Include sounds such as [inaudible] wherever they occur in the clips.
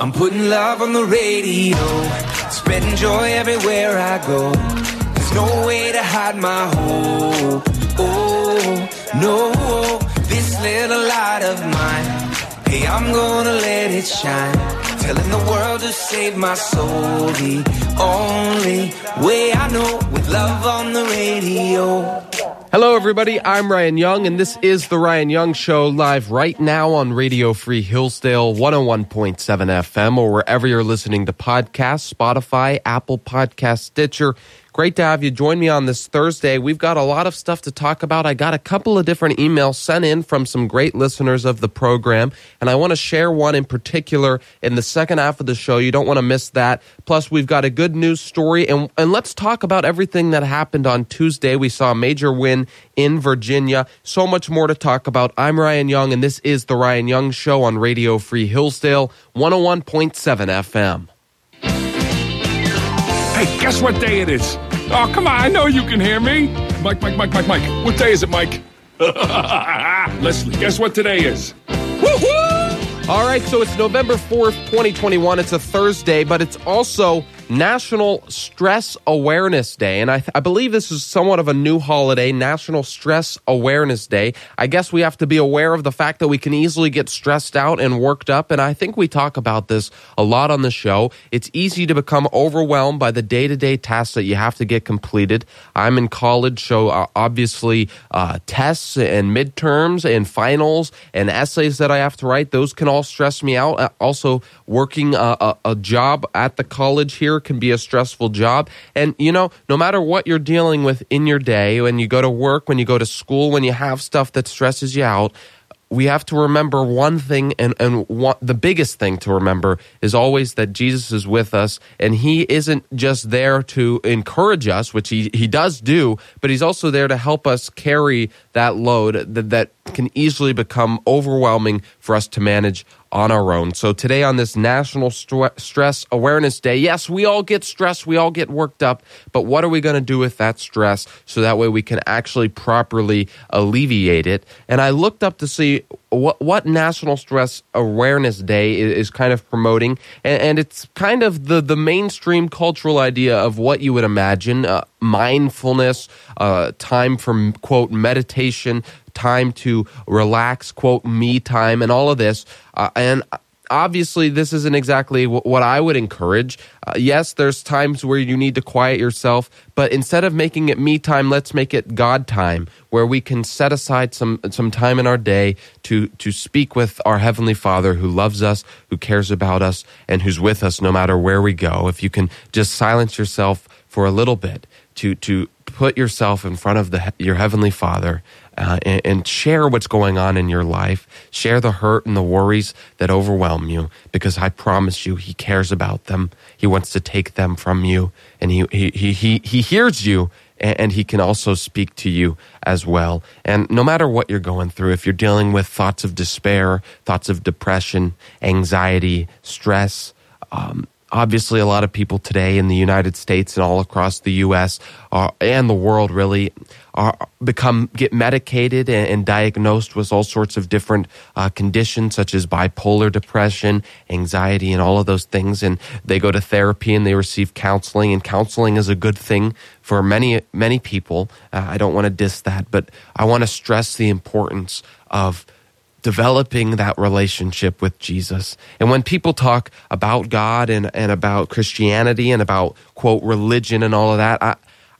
I'm putting love on the radio, spreading joy everywhere I go. There's no way to hide my hope. Oh, no, this little light of mine. Hey, I'm gonna let it shine. Telling the world to save my soul. The only way I know with love on the radio. Hello, everybody. I'm Ryan Young, and this is The Ryan Young Show live right now on Radio Free Hillsdale 101.7 FM or wherever you're listening to podcasts, Spotify, Apple Podcast, Stitcher. Great to have you join me on this Thursday. We've got a lot of stuff to talk about. I got a couple of different emails sent in from some great listeners of the program, and I want to share one in particular in the second half of the show. You don't want to miss that. Plus, we've got a good news story, and, and let's talk about everything that happened on Tuesday. We saw a major win in Virginia. So much more to talk about. I'm Ryan Young, and this is The Ryan Young Show on Radio Free Hillsdale, 101.7 FM. Hey, guess what day it is? Oh, come on, I know you can hear me. Mike, Mike, Mike, Mike, Mike. What day is it, Mike? [laughs] Leslie, guess what today is? Woo-hoo! All right, so it's November 4th, 2021. It's a Thursday, but it's also National Stress Awareness Day. And I, th- I, believe this is somewhat of a new holiday, National Stress Awareness Day. I guess we have to be aware of the fact that we can easily get stressed out and worked up. And I think we talk about this a lot on the show. It's easy to become overwhelmed by the day to day tasks that you have to get completed. I'm in college, so uh, obviously uh, tests and midterms and finals and essays that I have to write, those can all stress me out. Uh, also, working a, a, a job at the college here can be a stressful job. And, you know, no matter what you're dealing with in your day, when you go to work, when you go to school, when you have stuff that stresses you out, we have to remember one thing, and, and one, the biggest thing to remember is always that Jesus is with us, and He isn't just there to encourage us, which He, he does do, but He's also there to help us carry that load that, that can easily become overwhelming for us to manage on our own. So today on this National Stress Awareness Day, yes, we all get stressed, we all get worked up, but what are we going to do with that stress so that way we can actually properly alleviate it? And I looked up to see what what National Stress Awareness Day is, is kind of promoting, and, and, it's kind of the the mainstream cultural idea of what you would imagine uh, mindfulness, uh, time for quote meditation, time to relax, quote me time, and all of this, uh, and obviously this isn't exactly what I would encourage. Uh, yes, there's times where you need to quiet yourself, but instead of making it me time, let's make it God time, where we can set aside some some time in our day to to speak with our heavenly Father who loves us, who cares about us, and who's with us no matter where we go. If you can just silence yourself for a little bit to to put yourself in front of the your heavenly Father uh, and, and, share what's going on in your life. Share the hurt and the worries that overwhelm you because I promise you, He cares about them. He wants to take them from you and He, he, he, he, he hears you and, He can also speak to you as well. And no matter what you're going through, if you're dealing with thoughts of despair, thoughts of depression, anxiety, stress, um, obviously a lot of people today in the United States and all across the U.S. Are, and the world really are become get medicated and, and diagnosed with all sorts of different uh, conditions such as bipolar depression, anxiety, and all of those things. And they go to therapy and they receive counseling. And counseling is a good thing for many many people. Uh, I don't want to diss that, but I want to stress the importance of developing that relationship with Jesus. And when people talk about God and, and about Christianity and about, quote, religion and all of that, I,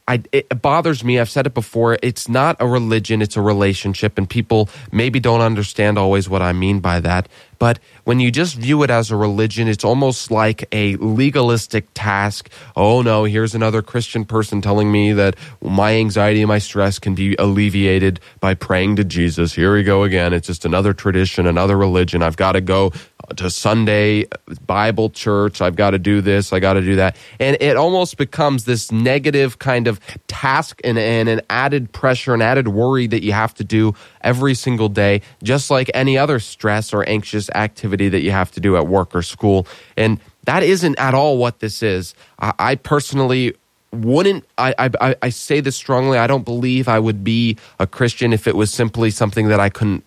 I, it bothers me. I've said it before. It's not a religion, it's a relationship. And people maybe don't understand always what I mean by that. But when you just view it as a religion, it's almost like a legalistic task. Oh no, here's another Christian person telling me that my anxiety and my stress can be alleviated by praying to Jesus. Here we go again. It's just another tradition, another religion. I've got to go to Sunday Bible church. I've got to do this. I got to do that. And it almost becomes this negative kind of task and, and an added pressure and added worry that you have to do every single day, just like any other stress or anxious activity that you have to do at work or school. And that isn't at all what this is. I, I personally wouldn't I, I I say this strongly. I don't believe I would be a Christian if it was simply something that I couldn't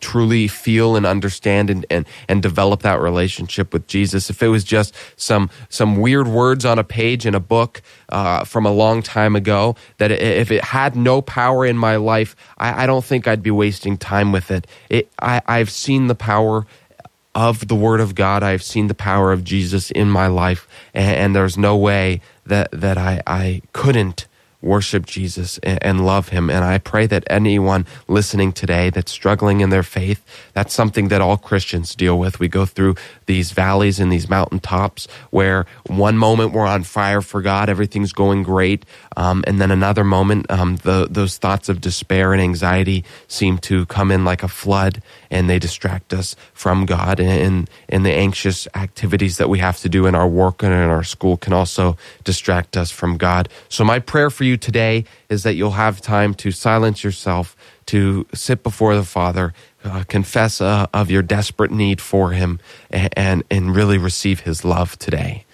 truly feel and understand and, and, and develop that relationship with Jesus. If it was just some some weird words on a page in a book uh, from a long time ago, that if it had no power in my life, I, I don't think I'd be wasting time with it. it I, I've seen the power of the Word of God. I've seen the power of Jesus in my life, and, and there's no way that that I, I couldn't worship Jesus and love him. And I pray that anyone listening today that's struggling in their faith, that's something that all Christians deal with. We go through these valleys and these mountaintops where one moment we're on fire for God, everything's going great. Um, and then another moment, um, the, those thoughts of despair and anxiety seem to come in like a flood and they distract us from God. And, and the anxious activities that we have to do in our work and in our school can also distract us from God. So my prayer for you today is that you'll have time to silence yourself, to sit before the Father, uh, confess uh, of your desperate need for Him, and, and, and really receive His love today.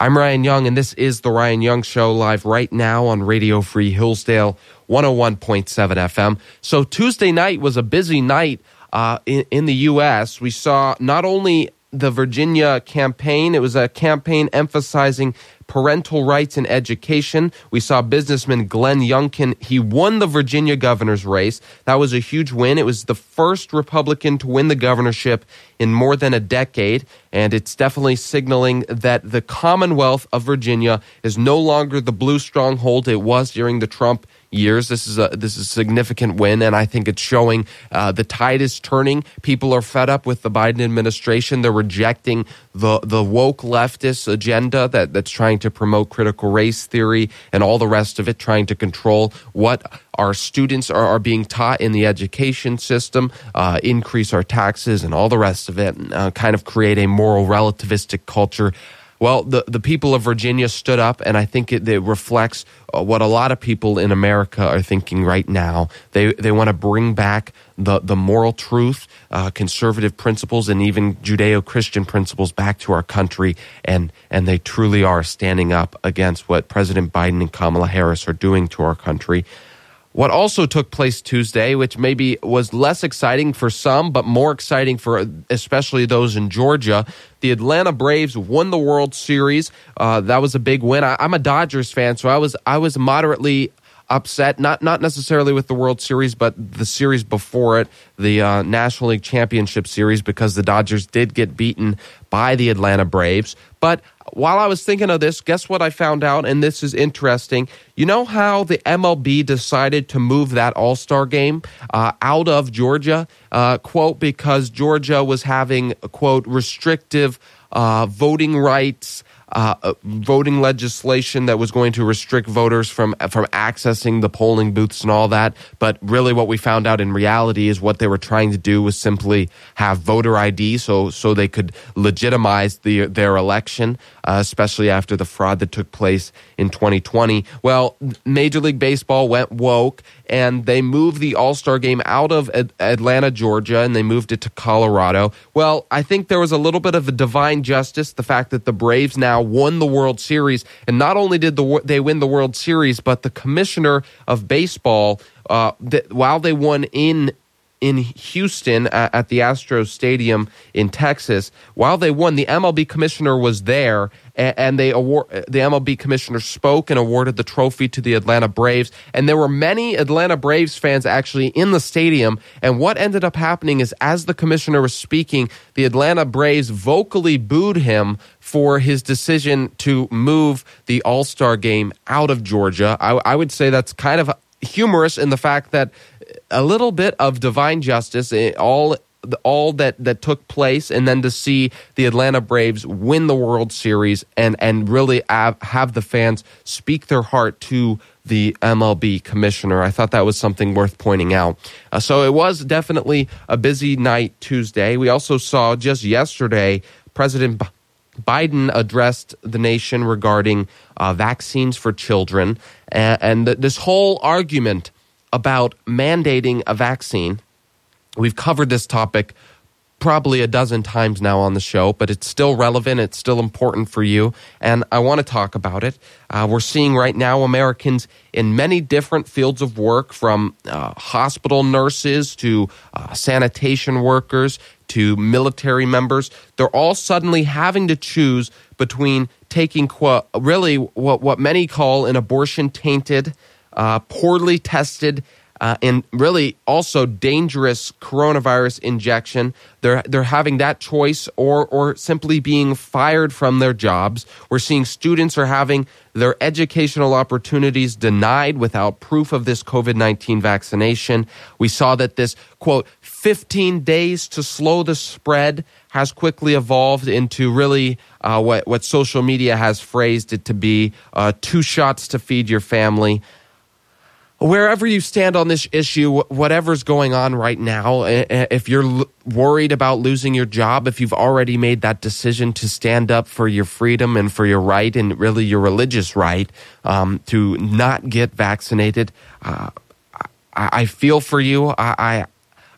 I'm Ryan Young, and this is The Ryan Young Show live right now on Radio Free Hillsdale 101.7 FM. So, Tuesday night was a busy night uh, in, in the U.S. We saw not only the Virginia campaign. It was a campaign emphasizing parental rights in education. We saw businessman Glenn Youngkin. He won the Virginia governor's race. That was a huge win. It was the first Republican to win the governorship in more than a decade. And it's definitely signaling that the Commonwealth of Virginia is no longer the blue stronghold it was during the Trump years. This is a this is a significant win, and I think it's showing uh, the tide is turning. People are fed up with the Biden administration. They're rejecting the the woke leftist agenda that that's trying to promote critical race theory and all the rest of it, trying to control what our students are, are being taught in the education system, uh, increase our taxes, and all the rest of it, uh, kind of create a moral relativistic culture. Well, the, the people of Virginia stood up, and I think it, it reflects uh, what a lot of people in America are thinking right now. They they want to bring back the the moral truth, uh, conservative principles, and even Judeo Christian principles back to our country, and and they truly are standing up against what President Biden and Kamala Harris are doing to our country. What also took place Tuesday, which maybe was less exciting for some, but more exciting for especially those in Georgia, the Atlanta Braves won the World Series. Uh, that was a big win. I, I'm a Dodgers fan, so I was I was moderately upset, not not necessarily with the World Series, but the series before it, the uh, National League Championship Series, because the Dodgers did get beaten by the Atlanta Braves. But while I was thinking of this, guess what I found out? And this is interesting. You know how the MLB decided to move that All Star game uh, out of Georgia? Uh, quote, because Georgia was having, quote, restrictive uh, voting rights uh, voting legislation that was going to restrict voters from from accessing the polling booths and all that. But really, what we found out in reality is what they were trying to do was simply have voter ID, so so they could legitimize the their election, uh, especially after the fraud that took place in 2020. Well, Major League Baseball went woke and they moved the All Star game out of Atlanta, Georgia, and they moved it to Colorado. Well, I think there was a little bit of a divine justice, the fact that the Braves now won the World Series, and not only did the, they win the World Series, but the commissioner of baseball, uh, the, while they won in in Houston at the Astros Stadium in Texas. While they won, the MLB commissioner was there, and they award the MLB commissioner spoke and awarded the trophy to the Atlanta Braves. And there were many Atlanta Braves fans actually in the stadium. And what ended up happening is, as the commissioner was speaking, the Atlanta Braves vocally booed him for his decision to move the All Star game out of Georgia. I, I would say that's kind of humorous in the fact that a little bit of divine justice, eh, all that that took place, and then to see the Atlanta Braves win the World Series and and really have, have the fans speak their heart to the MLB commissioner. I thought that was something worth pointing out. Uh, so it was definitely a busy night Tuesday. We also saw just yesterday President. B- Biden addressed the nation regarding uh, vaccines for children, and, and th- this whole argument about mandating a vaccine. We've covered this topic probably a dozen times now on the show, but it's still relevant. It's still important for you. And I want to talk about it. Uh, we're seeing right now Americans in many different fields of work, from uh, hospital nurses to uh, sanitation workers to military members. They're all suddenly having to choose between taking really what, what many call an abortion tainted, uh, poorly tested, uh, and really also dangerous coronavirus injection. They're they're having that choice, or or simply being fired from their jobs. We're seeing students are having their educational opportunities denied without proof of this COVID nineteen vaccination. We saw that this quote fifteen days to slow the spread has quickly evolved into really uh, what what social media has phrased it to be uh, two shots to feed your family wherever you stand on this issue, whatever's going on right now, if you're worried about losing your job, if you've already made that decision to stand up for your freedom and for your right and really your religious right um, to not get vaccinated, uh, I, I, feel for you. I, I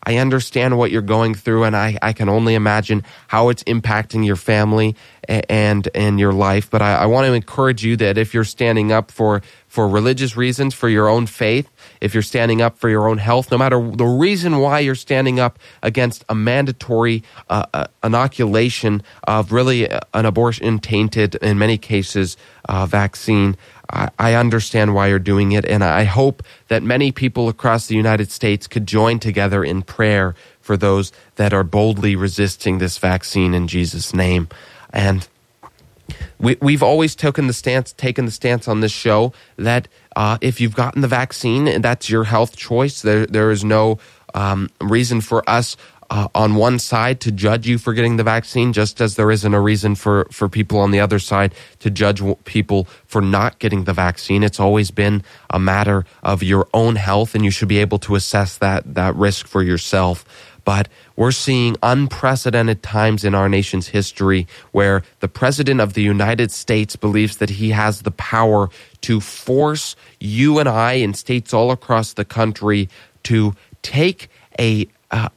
I understand what you're going through, and I, I can only imagine how it's impacting your family and and your life. But I, I want to encourage you that if you're standing up for for religious reasons, for your own faith, if you're standing up for your own health, no matter the reason why you're standing up against a mandatory uh, uh, inoculation of really an abortion tainted, in many cases, uh, vaccine. I, I understand why you're doing it, and I hope that many people across the United States could join together in prayer for those that are boldly resisting this vaccine in Jesus' name. And we, we've always taken the stance taken the stance on this show that uh, if you've gotten the vaccine and that's your health choice, there there is no um, reason for us uh, on one side to judge you for getting the vaccine, just as there isn't a reason for, for people on the other side to judge people for not getting the vaccine. It's always been a matter of your own health, and you should be able to assess that, that risk for yourself. But we're seeing unprecedented times in our nation's history where the President of the United States believes that he has the power to force you and I in states all across the country to take a, uh,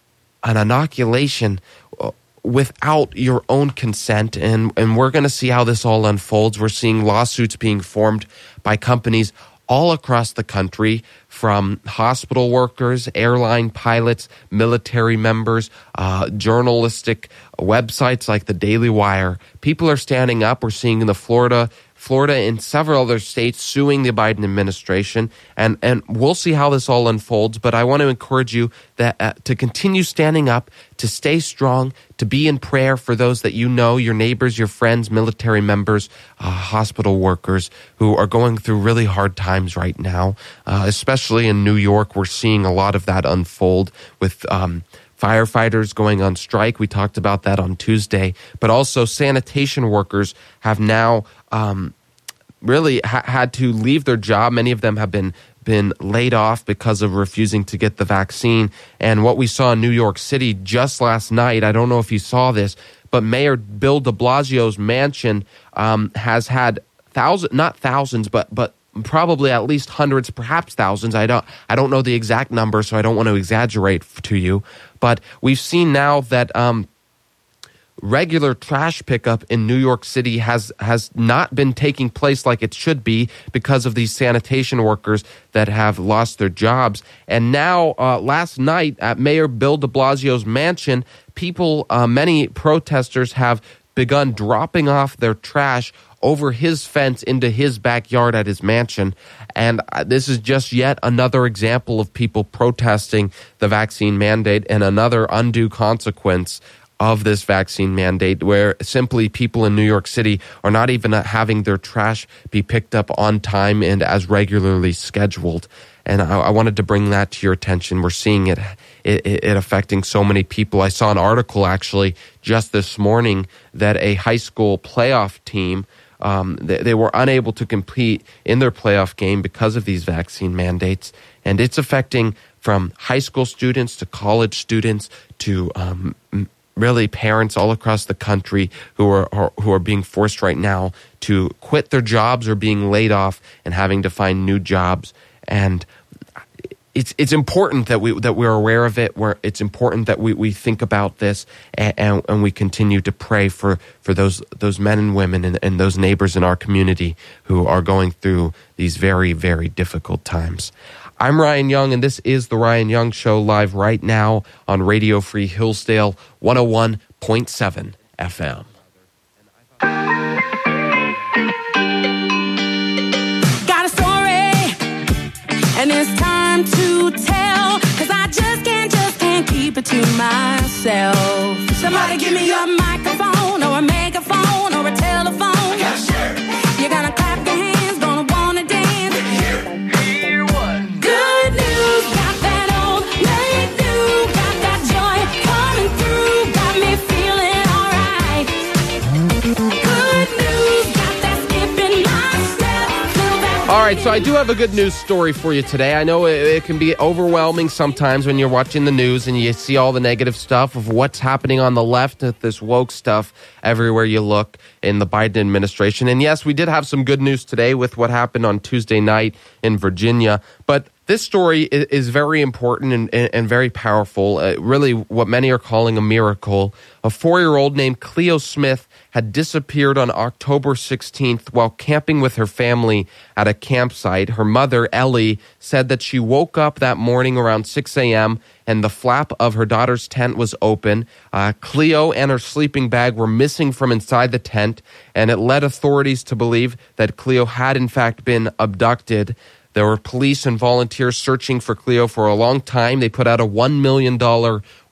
an inoculation uh, without your own consent. And and we're going to see how this all unfolds. We're seeing lawsuits being formed by companies all across the country from hospital workers, airline pilots, military members, uh, journalistic websites like the Daily Wire. People are standing up. We're seeing in the Florida Florida and several other states suing the Biden administration, and and we'll see how this all unfolds. But I want to encourage you that uh, to continue standing up, to stay strong, to be in prayer for those that you know, your neighbors, your friends, military members, uh, hospital workers who are going through really hard times right now, uh, especially in New York. We're seeing a lot of that unfold with. Um, firefighters going on strike. We talked about that on Tuesday, but also sanitation workers have now um, really ha- had to leave their job. Many of them have been been laid off because of refusing to get the vaccine. And what we saw in New York City just last night, I don't know if you saw this, but Mayor Bill De Blasio's mansion um, has had thousands, not thousands, but but probably at least hundreds, perhaps thousands. I don't I don't know the exact number, so I don't want to exaggerate to you. But we've seen now that. Um, regular trash pickup in New York City has has not been taking place like it should be because of these sanitation workers that have lost their jobs. And now, uh, last night at Mayor Bill De Blasio's mansion, people, uh, many protesters have begun dropping off their trash over his fence into his backyard at his mansion. And uh, this is just yet another example of people protesting the vaccine mandate and another undue consequence of this vaccine mandate, where simply people in New York City are not even having their trash be picked up on time and as regularly scheduled. And I, I wanted to bring that to your attention. We're seeing it, it, it affecting so many people. I saw an article actually just this morning that a high school playoff team um, they, they, were unable to compete in their playoff game because of these vaccine mandates, and it's affecting from high school students to college students to um, really parents all across the country who are, are, who are being forced right now to quit their jobs or being laid off and having to find new jobs. And it's it's important that we that we're aware of it. Where it's important that we, we think about this and, and, and, we continue to pray for, for those those men and women and, and those neighbors in our community who are going through these very very difficult times. I'm Ryan Young, and this is the Ryan Young Show live right now on Radio Free Hillsdale 101.7 FM. Got a story, and it's time to myself. Somebody give me your microphone right, so I do have a good news story for you today. I know it, it, can be overwhelming sometimes when you're watching the news and you see all the negative stuff of what's happening on the left this woke stuff everywhere you look in the Biden administration. And yes, we did have some good news today with what happened on Tuesday night in Virginia, but this story is, very important and, and very powerful. Uh, really, what many are calling a miracle. A four year old named Cleo Smith had disappeared on October 16th while camping with her family at a campsite. Her mother, Ellie, said that she woke up that morning around 6 a.m. and the flap of her daughter's tent was open. Uh, Cleo and her sleeping bag were missing from inside the tent, and it led authorities to believe that Cleo had, in fact, been abducted. There were police and volunteers searching for Cleo for a long time. They put out a $1 million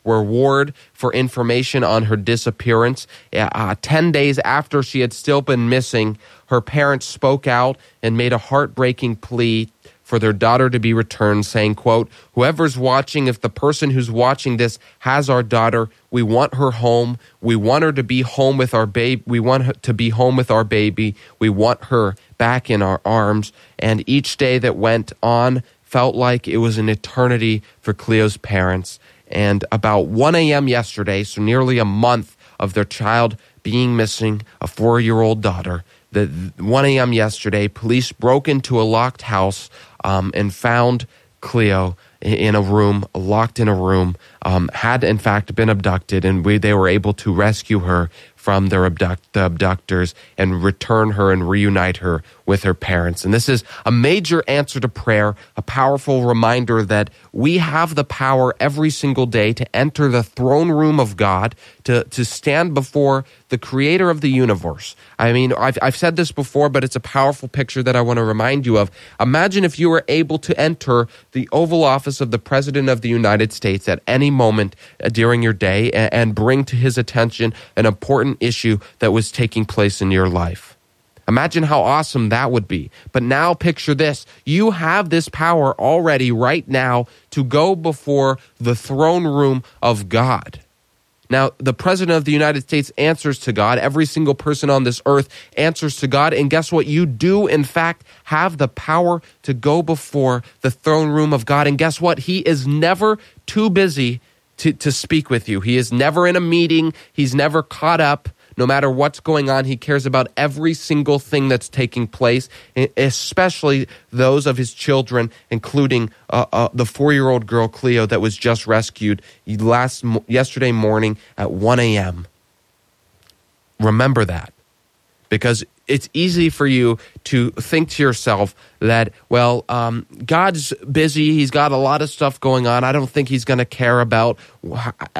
reward for information on her disappearance. Uh, 10 days after she had still been missing, her parents spoke out and made a heartbreaking plea for their daughter to be returned saying quote whoever's watching if the person who's watching this has our daughter we want her home. We want her to be home with our baby we want her to be home with our baby. We want her back in our arms. And each day that went on felt like it was an eternity for cleo's parents. And about 1 a.m yesterday so nearly a month of their child being missing a four year old daughter the 1 a.m. yesterday, police broke into a locked house um, and found Cleo in a room, locked in a room, um, had in fact been abducted, and we, they were able to rescue her from their abduct, the abductors and return her and reunite her with her parents. And this is a major answer to prayer, a powerful reminder that we have the power every single day to enter the throne room of God, to, to stand before the creator of the universe. I mean, I've, I've said this before, but it's a powerful picture that I want to remind you of. Imagine if you were able to enter the Oval Office of the President of the United States at any moment uh, during your day and, and bring to his attention an important issue that was taking place in your life. Imagine how awesome that would be. But now picture this. You have this power already right now to go before the throne room of God. Now, the President of the United States answers to God. Every single person on this earth answers to God. And guess what? You do, in fact, have the power to go before the throne room of God. And guess what? He is never too busy to, to speak with you. He is never in a meeting, he's never caught up. No matter what's going on, he cares about every single thing that's taking place, especially those of his children, including uh, uh, the four-year-old girl Cleo that was just rescued last yesterday morning at 1 a.m. Remember that, because it's easy for you to think to yourself that, well, um, God's busy. He's got a lot of stuff going on. I don't think he's going to care about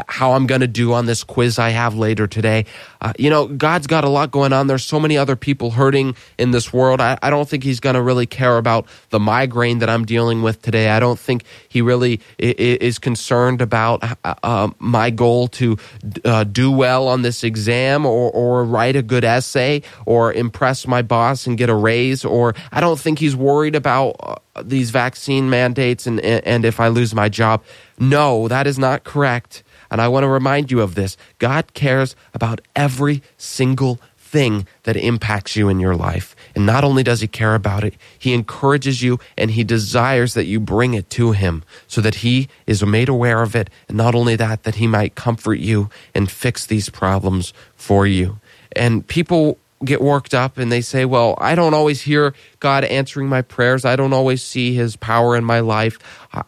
how I'm going to do on this quiz I have later today. Uh, you know, God's got a lot going on. There's so many other people hurting in this world. I, I don't think he's going to really care about the migraine that I'm dealing with today. I don't think he really is concerned about uh, uh, my goal to uh, do well on this exam or, or write a good essay or impress my boss and get a raise. Or I don't think he's worried about uh, these vaccine mandates and, and if I lose my job. No, that is not correct. And I want to remind you of this God cares about every single thing that impacts you in your life. And not only does He care about it, He encourages you and He desires that you bring it to Him so that He is made aware of it. And not only that, that He might comfort you and fix these problems for you. And people get worked up and they say, Well, I don't always hear God answering my prayers. I don't always see his power in my life.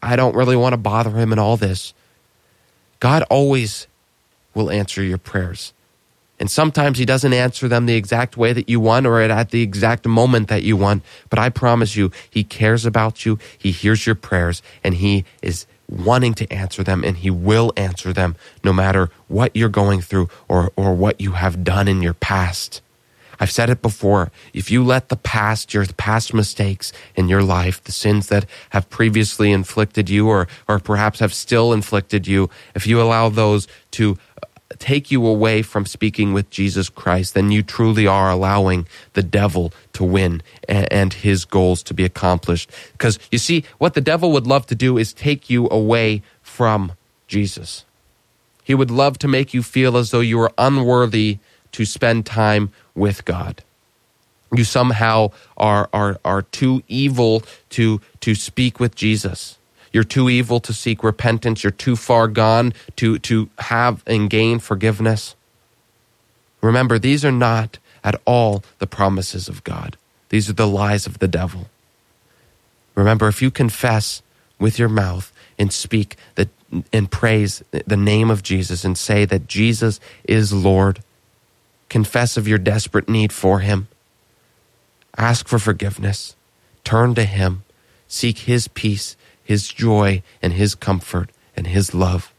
I don't really want to bother him in all this. God always will answer your prayers. And sometimes he doesn't answer them the exact way that you want or at the exact moment that you want. But I promise you, he cares about you. He hears your prayers and he is wanting to answer them and he will answer them no matter what you're going through or, or what you have done in your past. I've said it before. If you let the past, your past mistakes in your life, the sins that have previously inflicted you or, or perhaps have still inflicted you, if you allow those to uh, take you away from speaking with Jesus Christ, then you truly are allowing the devil to win and, and his goals to be accomplished. Because you see, what the devil would love to do is take you away from Jesus. He would love to make you feel as though you are unworthy to spend time with God. You somehow are, are, are too evil to, to speak with Jesus. You're too evil to seek repentance. You're too far gone to, to have and gain forgiveness. Remember, these are not at all the promises of God. These are the lies of the devil. Remember, if you confess with your mouth and speak that and praise the name of Jesus and say that Jesus is Lord, confess of your desperate need for him, ask for forgiveness, turn to him, seek his peace his joy and His comfort and His love.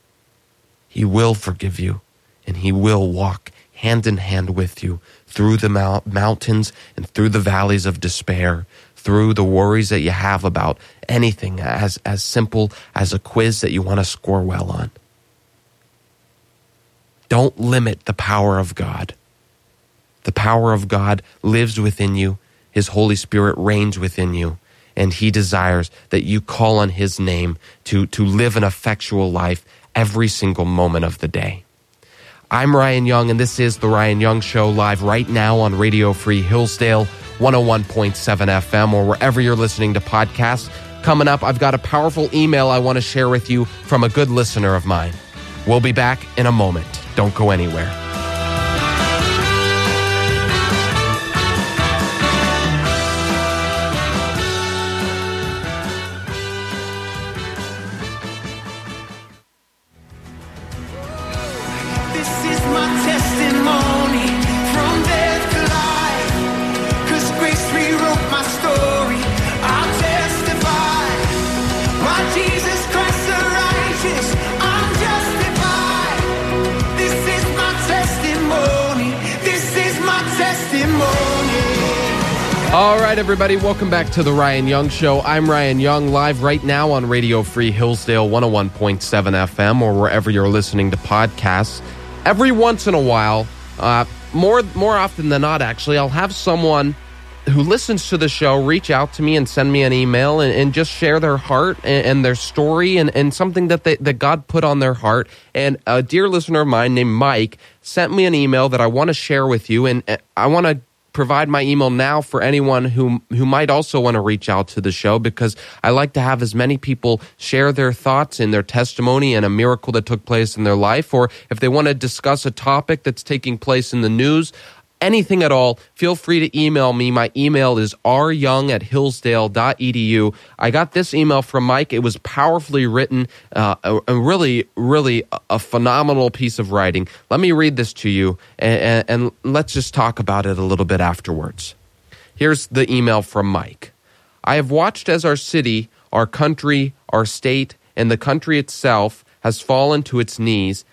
He will forgive you and He will walk hand in hand with you through the mountains and through the valleys of despair, through the worries that you have about anything as, as simple as a quiz that you want to score well on. Don't limit the power of God. The power of God lives within you. His Holy Spirit reigns within you and he desires that you call on his name to, to live an effectual life every single moment of the day. I'm Ryan Young, and this is The Ryan Young Show live right now on Radio Free Hillsdale, 101.7 FM, or wherever you're listening to podcasts. Coming up, I've got a powerful email I want to share with you from a good listener of mine. We'll be back in a moment. Don't go anywhere. Everybody, welcome back to the Ryan Young Show. I'm Ryan Young, live right now on Radio Free Hillsdale 101.7 FM or wherever you're listening to podcasts. Every once in a while, uh, more more often than not, actually, I'll have someone who listens to the show reach out to me and send me an email and, and just share their heart and, and their story and, and something that they, that God put on their heart. And a dear listener of mine named Mike sent me an email that I want to share with you, and I want to provide my email now for anyone who who might also want to reach out to the show because I like to have as many people share their thoughts and their testimony and a miracle that took place in their life. Or if they want to discuss a topic that's taking place in the news anything at all, feel free to email me. My email is ryoung at hillsdale.edu. I got this email from Mike. It was powerfully written, uh, a, a, really, really a phenomenal piece of writing. Let me read this to you, and, and let's just talk about it a little bit afterwards. Here's the email from Mike. I have watched as our city, our country, our state, and the country itself has fallen to its knees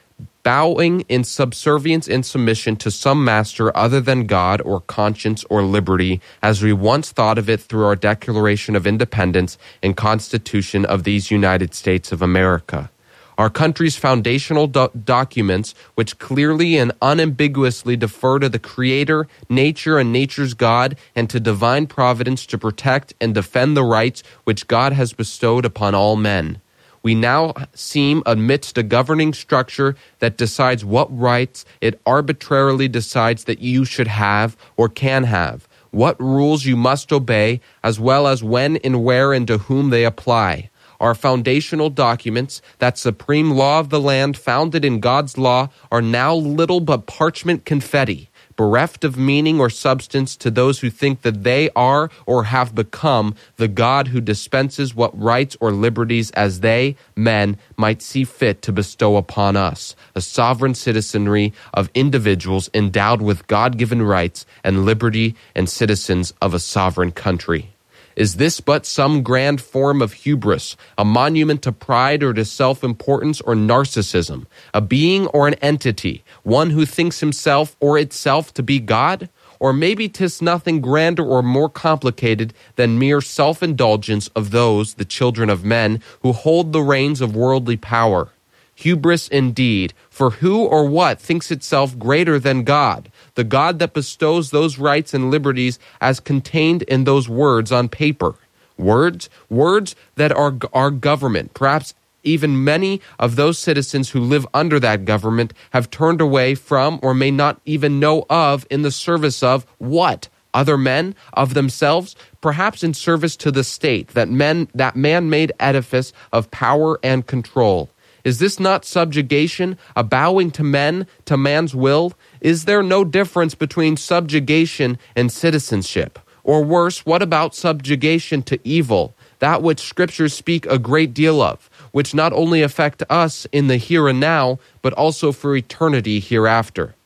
bowing in subservience and submission to some master other than God or conscience or liberty, as we once thought of it through our Declaration of Independence and Constitution of these United States of America. Our country's foundational do- documents, which clearly and unambiguously defer to the Creator, nature, and nature's God, and to divine providence to protect and defend the rights which God has bestowed upon all men we now seem amidst a governing structure that decides what rights it arbitrarily decides that you should have or can have, what rules you must obey, as well as when and where and to whom they apply. Our foundational documents, that supreme law of the land founded in God's law, are now little but parchment confetti bereft of meaning or substance to those who think that they are or have become the God who dispenses what rights or liberties as they, men, might see fit to bestow upon us, a sovereign citizenry of individuals endowed with God given rights and liberty and citizens of a sovereign country. Is this but some grand form of hubris, a monument to pride or to self importance or narcissism, a being or an entity, one who thinks himself or itself to be God? Or maybe 'tis nothing grander or more complicated than mere self indulgence of those, the children of men, who hold the reins of worldly power. Hubris indeed, for who or what thinks itself greater than God, the God that bestows those rights and liberties as contained in those words on paper? Words, words that are our government, perhaps even many of those citizens who live under that government have turned away from or may not even know of in the service of what? Other men of themselves, perhaps in service to the state, that men that man-made edifice of power and control. Is this not subjugation, a bowing to men, to man's will? Is there no difference between subjugation and citizenship? Or worse, what about subjugation to evil, that which scriptures speak a great deal of, which not only affect us in the here and now, but also for eternity hereafter?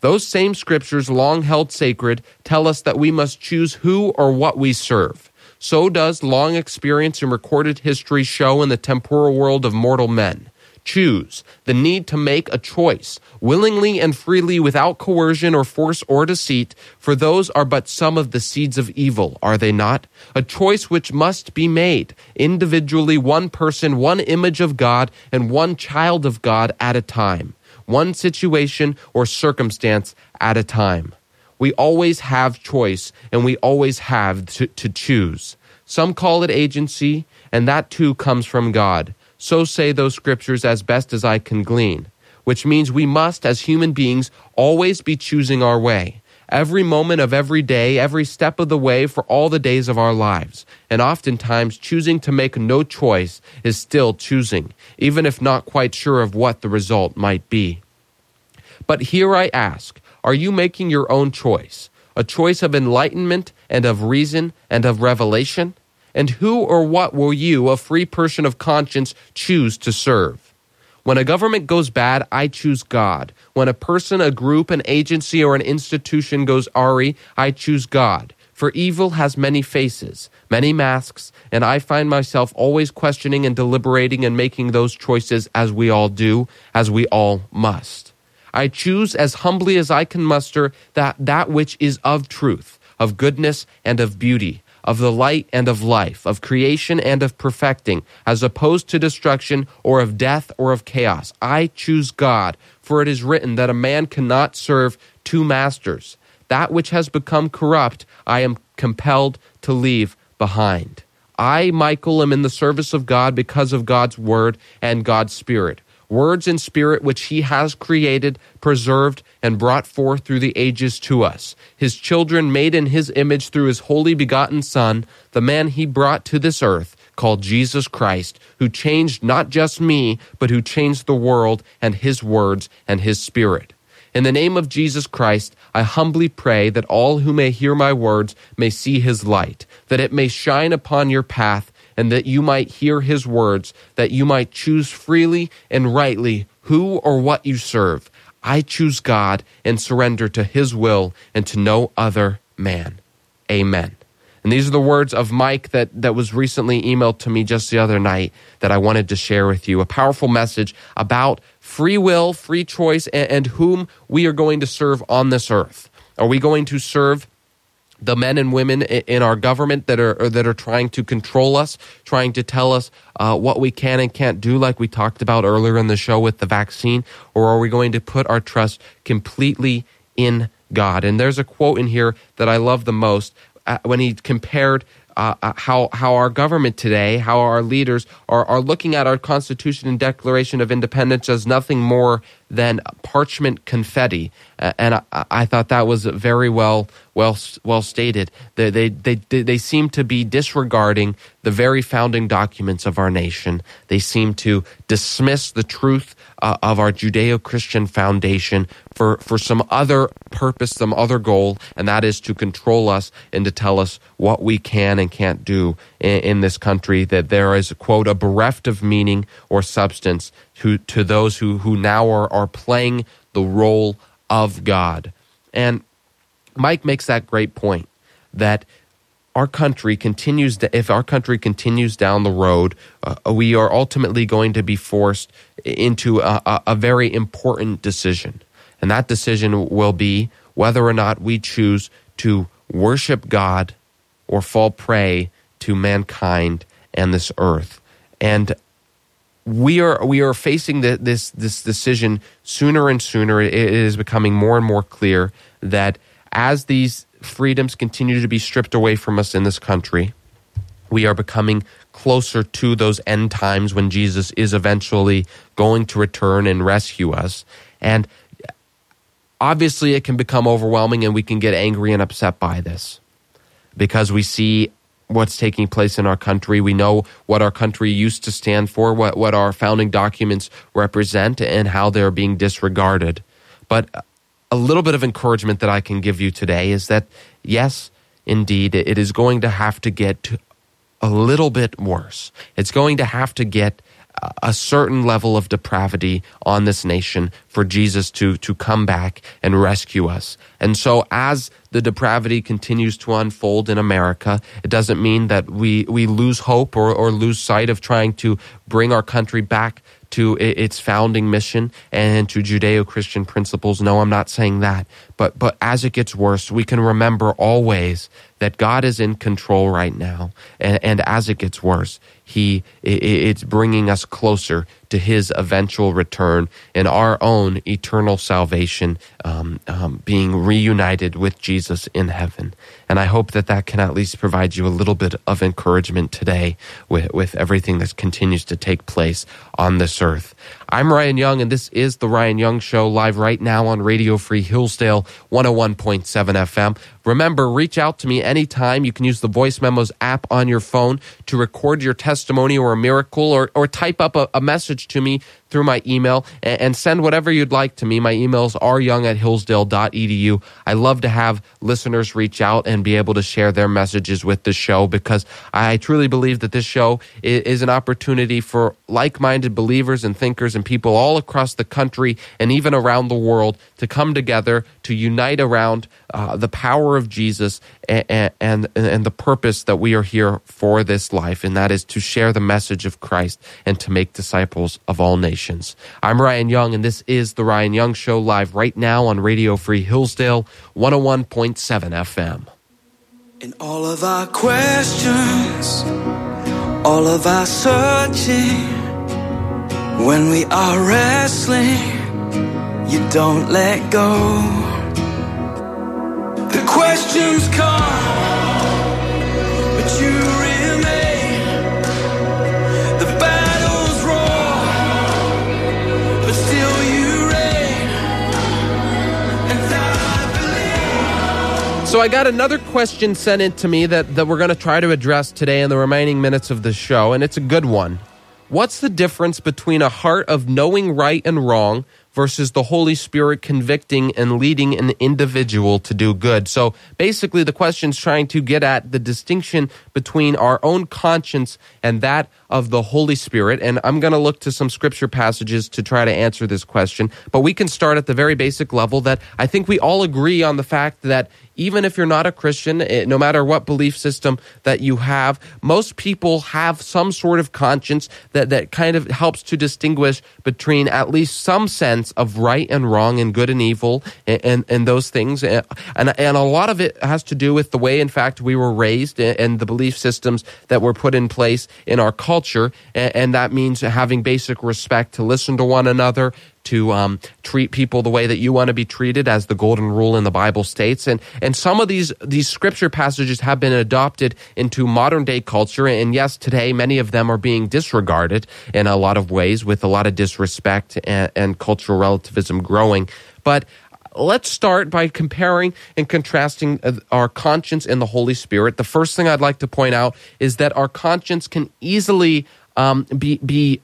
Those same scriptures, long held sacred, tell us that we must choose who or what we serve. So does long experience and recorded history show in the temporal world of mortal men choose, the need to make a choice, willingly and freely without coercion or force or deceit, for those are but some of the seeds of evil, are they not? A choice which must be made, individually one person, one image of God, and one child of God at a time, one situation or circumstance at a time. We always have choice, and we always have to, to choose. Some call it agency, and that too comes from God. So say those scriptures as best as I can glean, which means we must, as human beings, always be choosing our way. Every moment of every day, every step of the way for all the days of our lives. And oftentimes, choosing to make no choice is still choosing, even if not quite sure of what the result might be. But here I ask are you making your own choice? A choice of enlightenment and of reason and of revelation? And who or what will you, a free person of conscience, choose to serve? When a government goes bad, I choose God. When a person, a group, an agency, or an institution goes awry, I choose God. For evil has many faces, many masks, and I find myself always questioning and deliberating and making those choices as we all do, as we all must. I choose as humbly as I can muster that, that which is of truth, of goodness, and of beauty, of the light and of life, of creation and of perfecting, as opposed to destruction or of death or of chaos. I choose God, for it is written that a man cannot serve two masters. That which has become corrupt, I am compelled to leave behind. I, Michael, am in the service of God because of God's word and God's spirit words and spirit which he has created, preserved, and brought forth through the ages to us. His children made in his image through his holy begotten Son, the man he brought to this earth, called Jesus Christ, who changed not just me, but who changed the world and his words and his spirit. In the name of Jesus Christ, I humbly pray that all who may hear my words may see his light, that it may shine upon your path and that you might hear his words, that you might choose freely and rightly who or what you serve. I choose God and surrender to his will and to no other man. Amen. And these are the words of Mike that, that was recently emailed to me just the other night that I wanted to share with you. A powerful message about free will, free choice, and, and whom we are going to serve on this earth. Are we going to serve the men and women in our government that are that are trying to control us, trying to tell us uh, what we can and can't do, like we talked about earlier in the show with the vaccine, or are we going to put our trust completely in God? And there's a quote in here that I love the most uh, when he compared. Uh, uh how how our government today, how our leaders are, are looking at our Constitution and Declaration of Independence as nothing more than parchment confetti. Uh, and I, I, thought that was very well well well stated. They, they they they seem to be disregarding the very founding documents of our nation. They seem to dismiss the truth uh, of our Judeo-Christian foundation for for some other purpose, some other goal, and that is to control us and to tell us what we can and can't do in, in this country. That there is quote a bereft of meaning or substance to to those who who now are are playing the role of God. And Mike makes that great point that our country continues to, if our country continues down the road, uh, we are ultimately going to be forced into a, a, a very important decision. And that decision will be whether or not we choose to worship God or fall prey to mankind and this earth. And we are we are facing the, this this decision sooner and sooner. It is becoming more and more clear that as these freedoms continue to be stripped away from us in this country, we are becoming closer to those end times when Jesus is eventually going to return and rescue us. And obviously, it can become overwhelming, and we can get angry and upset by this because we see what's taking place in our country. We know what our country used to stand for, what, what our founding documents represent, and how they're being disregarded. But a little bit of encouragement that I can give you today is that, yes, indeed, it is going to have to get a little bit worse. It's going to have to get a certain level of depravity on this nation for Jesus to, to come back and rescue us. And so, as the depravity continues to unfold in America, it doesn't mean that we, we lose hope or, or lose sight of trying to bring our country back to its founding mission and to Judeo-Christian principles. No, I'm not saying that. But but as it gets worse, we can remember always that God is in control right now. And, and as it gets worse, he it's bringing us closer to his eventual return and our own eternal salvation um, um, being reunited with jesus in heaven and i hope that that can at least provide you a little bit of encouragement today with, with everything that continues to take place on this earth i'm ryan young and this is the ryan young show live right now on radio free hillsdale 101.7 fm Remember, reach out to me anytime. You can use the Voice Memos app on your phone to record your testimony or a miracle or, or type up a, a message to me through my email and, send whatever you'd like to me. My emails are young at hillsdale.edu. I love to have listeners reach out and be able to share their messages with the show because I truly believe that this show is, is an opportunity for like minded believers and thinkers and people all across the country and even around the world to come together to unite around uh, the power of Jesus and, and, and the purpose that we are here for this life, and that is to share the message of Christ and to make disciples of all nations. I'm Ryan Young, and this is The Ryan Young Show live right now on Radio Free Hillsdale 101.7 FM. In all of our questions, all of our searching, when we are wrestling, you don't let go. The questions come, but you remain. The battles roar, but still you reign. And I believe. So I got another question sent in to me that, that we're going to try to address today in the remaining minutes of the show, and it's a good one. What's the difference between a heart of knowing right and wrong versus the Holy Spirit convicting and leading an individual to do good. So basically, the question is trying to get at the distinction between our own conscience and that of the Holy Spirit. And I'm going to look to some scripture passages to try to answer this question. But we can start at the very basic level that I think we all agree on the fact that even if you're not a Christian, eh, no matter what belief system that you have, most people have some sort of conscience that, that kind of helps to distinguish between at least some sense of right and wrong and good and evil and, and, and those things. Eh, and, and a lot of it has to do with the way, in fact, we were raised and the belief systems that were put in place in our culture culture, and, that means having basic respect to listen to one another, to um, treat people the way that you want to be treated, as the golden rule in the Bible states. And and some of these these scripture passages have been adopted into modern day culture. And yes, today many of them are being disregarded in a lot of ways, with a lot of disrespect and, and cultural relativism growing. But let's start by comparing and contrasting uh, our conscience and the Holy Spirit. The first thing I'd like to point out is that our conscience can easily um, be be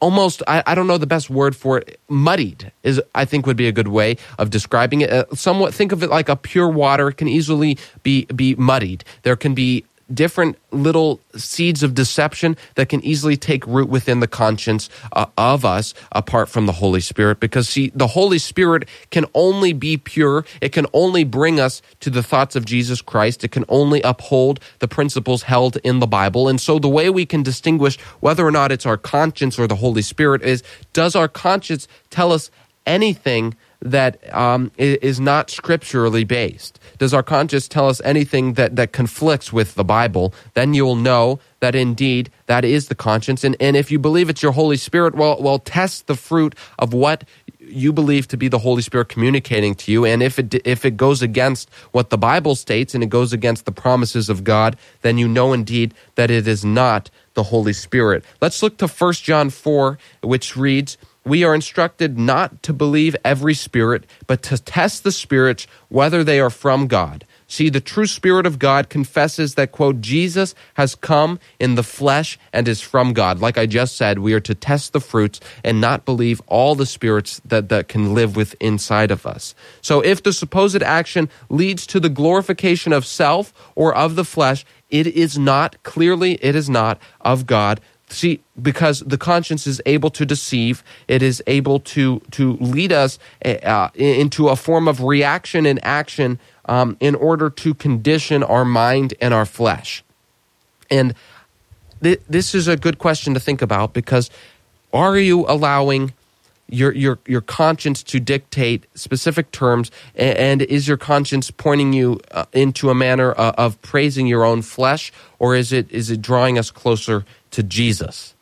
almost I, I, don't know the best word for it muddied is i think would be a good way of describing it uh, somewhat think of it like a pure water it can easily be be muddied there can be different little seeds of deception that can easily take root within the conscience uh, of us apart from the Holy Spirit. Because, see, the Holy Spirit can only be pure, it can only bring us to the thoughts of Jesus Christ, it can only uphold the principles held in the Bible. And so, the way we can distinguish whether or not it's our conscience or the Holy Spirit is does our conscience tell us anything? That um, is not scripturally based? Does our conscience tell us anything that, that conflicts with the Bible? Then you'll know that indeed that is the conscience. And, and if you believe it's your Holy Spirit, well, well, test the fruit of what you believe to be the Holy Spirit communicating to you. And if it, if it goes against what the Bible states and it goes against the promises of God, then you know indeed that it is not the Holy Spirit. Let's look to 1 John 4, which reads, we are instructed not to believe every spirit, but to test the spirits whether they are from God. See, the true Spirit of God confesses that, quote, Jesus has come in the flesh and is from God. Like I just said, we are to test the fruits and not believe all the spirits that, that can live with inside of us. So if the supposed action leads to the glorification of self or of the flesh, it is not, clearly, it is not of God See, because the conscience is able to deceive, it is able to to lead us eh, uh, into a form of reaction and action um, in order to condition our mind and our flesh. And th- this is a good question to think about because are you allowing your your your conscience to dictate specific terms, and, is your conscience pointing you uh, into a manner uh, of praising your own flesh, or is it is it drawing us closer to Jesus?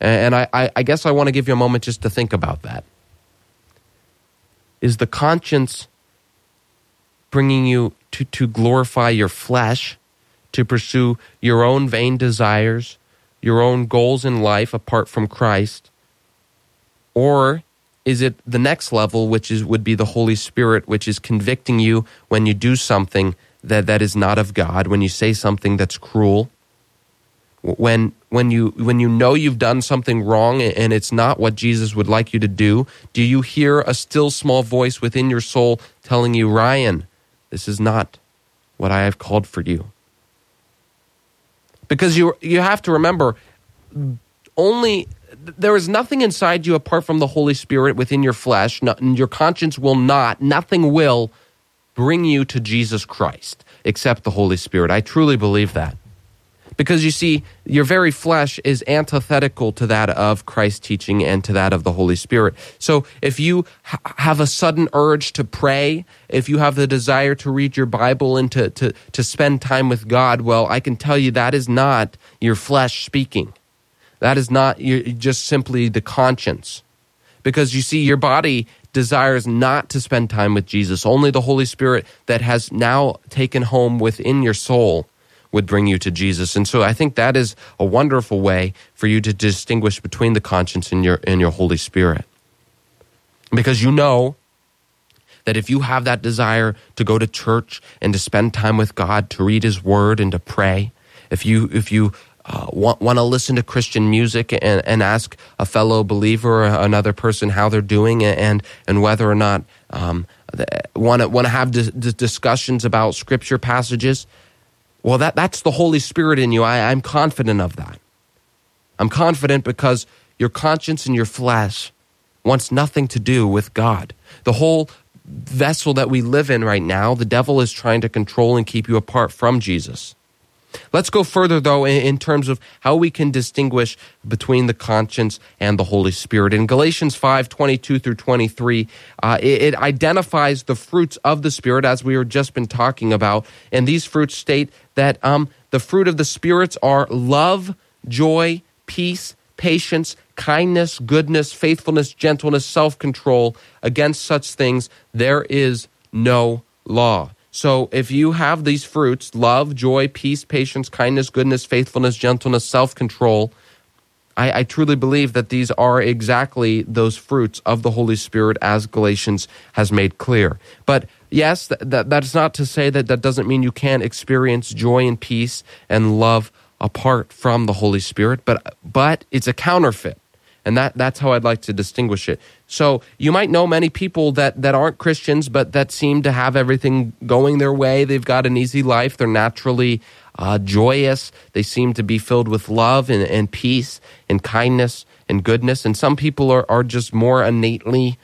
And I, I, I guess I want to give you a moment just to think about that. Is the conscience bringing you to, to glorify your flesh, to pursue your own vain desires, your own goals in life apart from Christ? Or is it the next level, which is would be the Holy Spirit, which is convicting you when you do something that, that is not of God, when you say something that's cruel, when when you when you know you've done something wrong and it's not what Jesus would like you to do, do you hear a still small voice within your soul telling you, Ryan, this is not what I have called for you? Because you you have to remember only there is nothing inside you apart from the Holy Spirit within your flesh. No, your conscience will not, nothing will bring you to Jesus Christ except the Holy Spirit. I truly believe that. Because you see, your very flesh is antithetical to that of Christ's teaching and to that of the Holy Spirit. So if you ha- have a sudden urge to pray, if you have the desire to read your Bible and to, to, to spend time with God, well, I can tell you that is not your flesh speaking. That is not just simply the conscience. Because you see, your body desires not to spend time with Jesus. Only the Holy Spirit that has now taken home within your soul would bring you to Jesus. And so I think that is a wonderful way for you to distinguish between the conscience and your and your Holy Spirit. Because you know that if you have that desire to go to church and to spend time with God, to read his word and to pray, if you if you uh, want, want to listen to Christian music and, and ask a fellow believer or another person how they're doing and and whether or not um, want to want to have discussions about scripture passages. Well, that that's the Holy Spirit in you. I, I'm confident of that. I'm confident because your conscience and your flesh wants nothing to do with God. The whole vessel that we live in right now, the devil is trying to control and keep you apart from Jesus. Let's go further, though, in, terms of how we can distinguish between the conscience and the Holy Spirit. In Galatians 5 22 through 23, uh, it, it identifies the fruits of the Spirit, as we were just been talking about. And these fruits state that um, the fruit of the spirits are love, joy, peace, patience, kindness, goodness, faithfulness, gentleness, self control. Against such things there is no law. So if you have these fruits love, joy, peace, patience, kindness, goodness, faithfulness, gentleness, self control I, I, truly believe that these are exactly those fruits of the Holy Spirit as Galatians has made clear. But yes, th- that, that's not to say that that doesn't mean you can't experience joy and peace and love apart from the Holy Spirit, but, but it's a counterfeit. And that, that's how I'd like to distinguish it. So you might know many people that, that aren't Christians, but that seem to have everything going their way. They've got an easy life. They're naturally uh, joyous. They seem to be filled with love and, and peace and kindness and goodness. And some people are, are just more innately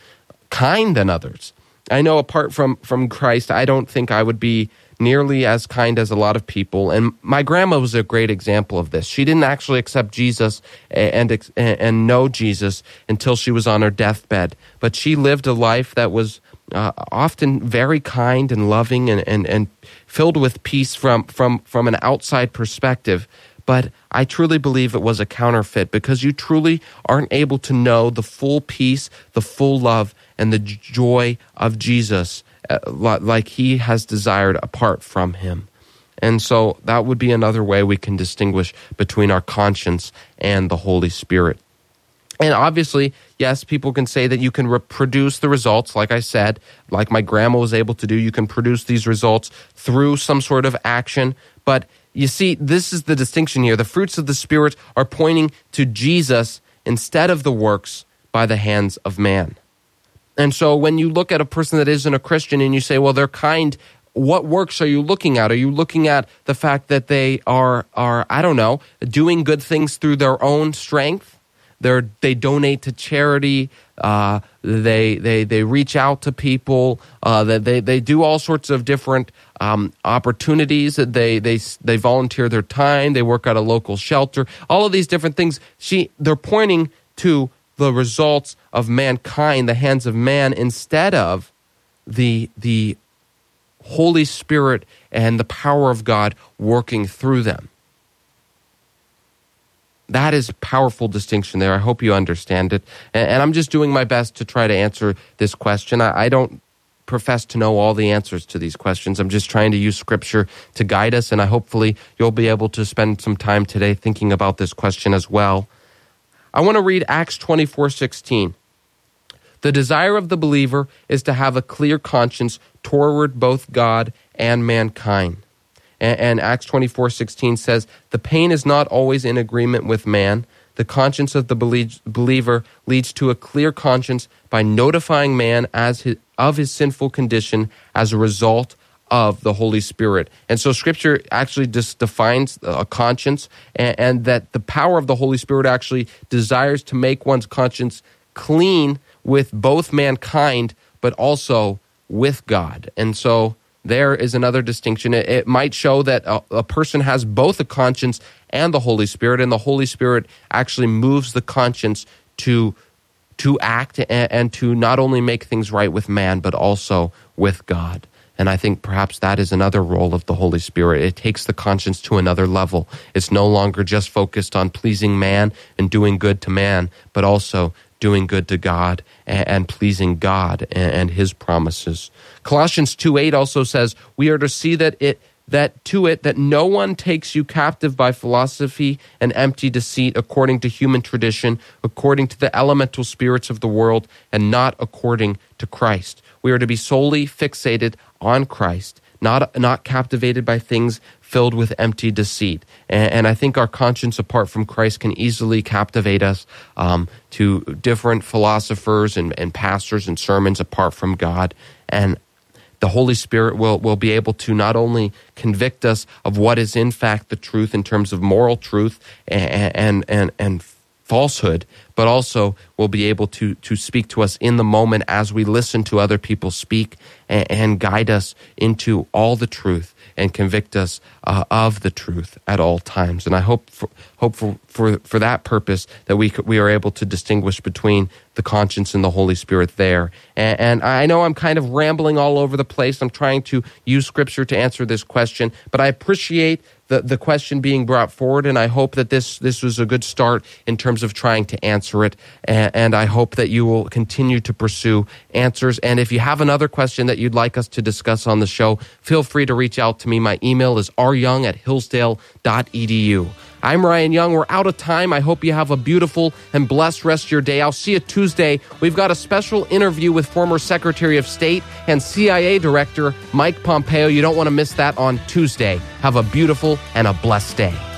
kind than others. I know apart from, from Christ, I don't think I would be nearly as kind as a lot of people. And my grandma was a great example of this. She didn't actually accept Jesus and, and, and know Jesus until she was on her deathbed. But she lived a life that was uh, often very kind and loving and, and, and filled with peace from, from, from an outside perspective. But I truly believe it was a counterfeit because you truly aren't able to know the full peace, the full love, and the joy of Jesus uh, like he has desired apart from him. And so that would be another way we can distinguish between our conscience and the Holy Spirit. And obviously, yes, people can say that you can reproduce the results, like I said, like my grandma was able to do. You can produce these results through some sort of action. But you see, this is the distinction here. The fruits of the Spirit are pointing to Jesus instead of the works by the hands of man. And so when you look at a person that isn't a Christian and you say, well, they're kind, what works are you looking at? Are you looking at the fact that they are, are I don't know, doing good things through their own strength? They're, they donate to charity. Uh, they, they, they reach out to people. Uh, they, they do all sorts of different um, opportunities. They, they, they volunteer their time. They work at a local shelter. All of these different things. She, they're pointing to the results of mankind, the hands of man, instead of the, the Holy Spirit and the power of God working through them. That is powerful distinction there. I hope you understand it. And, and I'm just doing my best to try to answer this question. I, I don't profess to know all the answers to these questions. I'm just trying to use scripture to guide us, and I hopefully you'll be able to spend some time today thinking about this question as well. I want to read Acts 24 16. The desire of the believer is to have a clear conscience toward both God and mankind. And, and Acts 24 16 says, The pain is not always in agreement with man. The conscience of the believer leads to a clear conscience by notifying man as his, of his sinful condition as a result of the Holy Spirit. And so Scripture actually just defines a conscience, and, and, that the power of the Holy Spirit actually desires to make one's conscience clean with both mankind, but also with God. And so there is another distinction. It, it might show that a, a person has both a conscience and the Holy Spirit, and the Holy Spirit actually moves the conscience to to act and, and to not only make things right with man, but also with God. And I think perhaps that is another role of the Holy Spirit. It takes the conscience to another level. It's no longer just focused on pleasing man and doing good to man, but also doing good to God and, pleasing God and, and his promises. Colossians 2 8 also says, We are to see that it that to it that no one takes you captive by philosophy and empty deceit according to human tradition according to the elemental spirits of the world and not according to Christ we are to be solely fixated on Christ, not, not captivated by things filled with empty deceit. And, and I think our conscience apart from Christ can easily captivate us um, to different philosophers and, and pastors and sermons apart from God. And the Holy Spirit will, will be able to not only convict us of what is in fact the truth in terms of moral truth and, and, and, and falsehood, but also will be able to, to speak to us in the moment as we listen to other people speak and, and guide us into all the truth and convict us uh, of the truth at all times. And I hope for, hope for, for, for that purpose that we, we are able to distinguish between the conscience and the Holy Spirit there. And, and I know I'm kind of rambling all over the place. I'm trying to use scripture to answer this question, but I appreciate the, the question being brought forward, and I hope that this this was a good start in terms of trying to answer it. And, and I hope that you will continue to pursue answers. And if you have another question that you'd like us to discuss on the show, feel free to reach out to me. My email is ryoung at hillsdale.edu. I'm Ryan Young. We're out of time. I hope you have a beautiful and blessed rest of your day. I'll see you Tuesday. We've got a special interview with former Secretary of State and CIA Director Mike Pompeo. You don't want to miss that on Tuesday. Have a beautiful and a blessed day.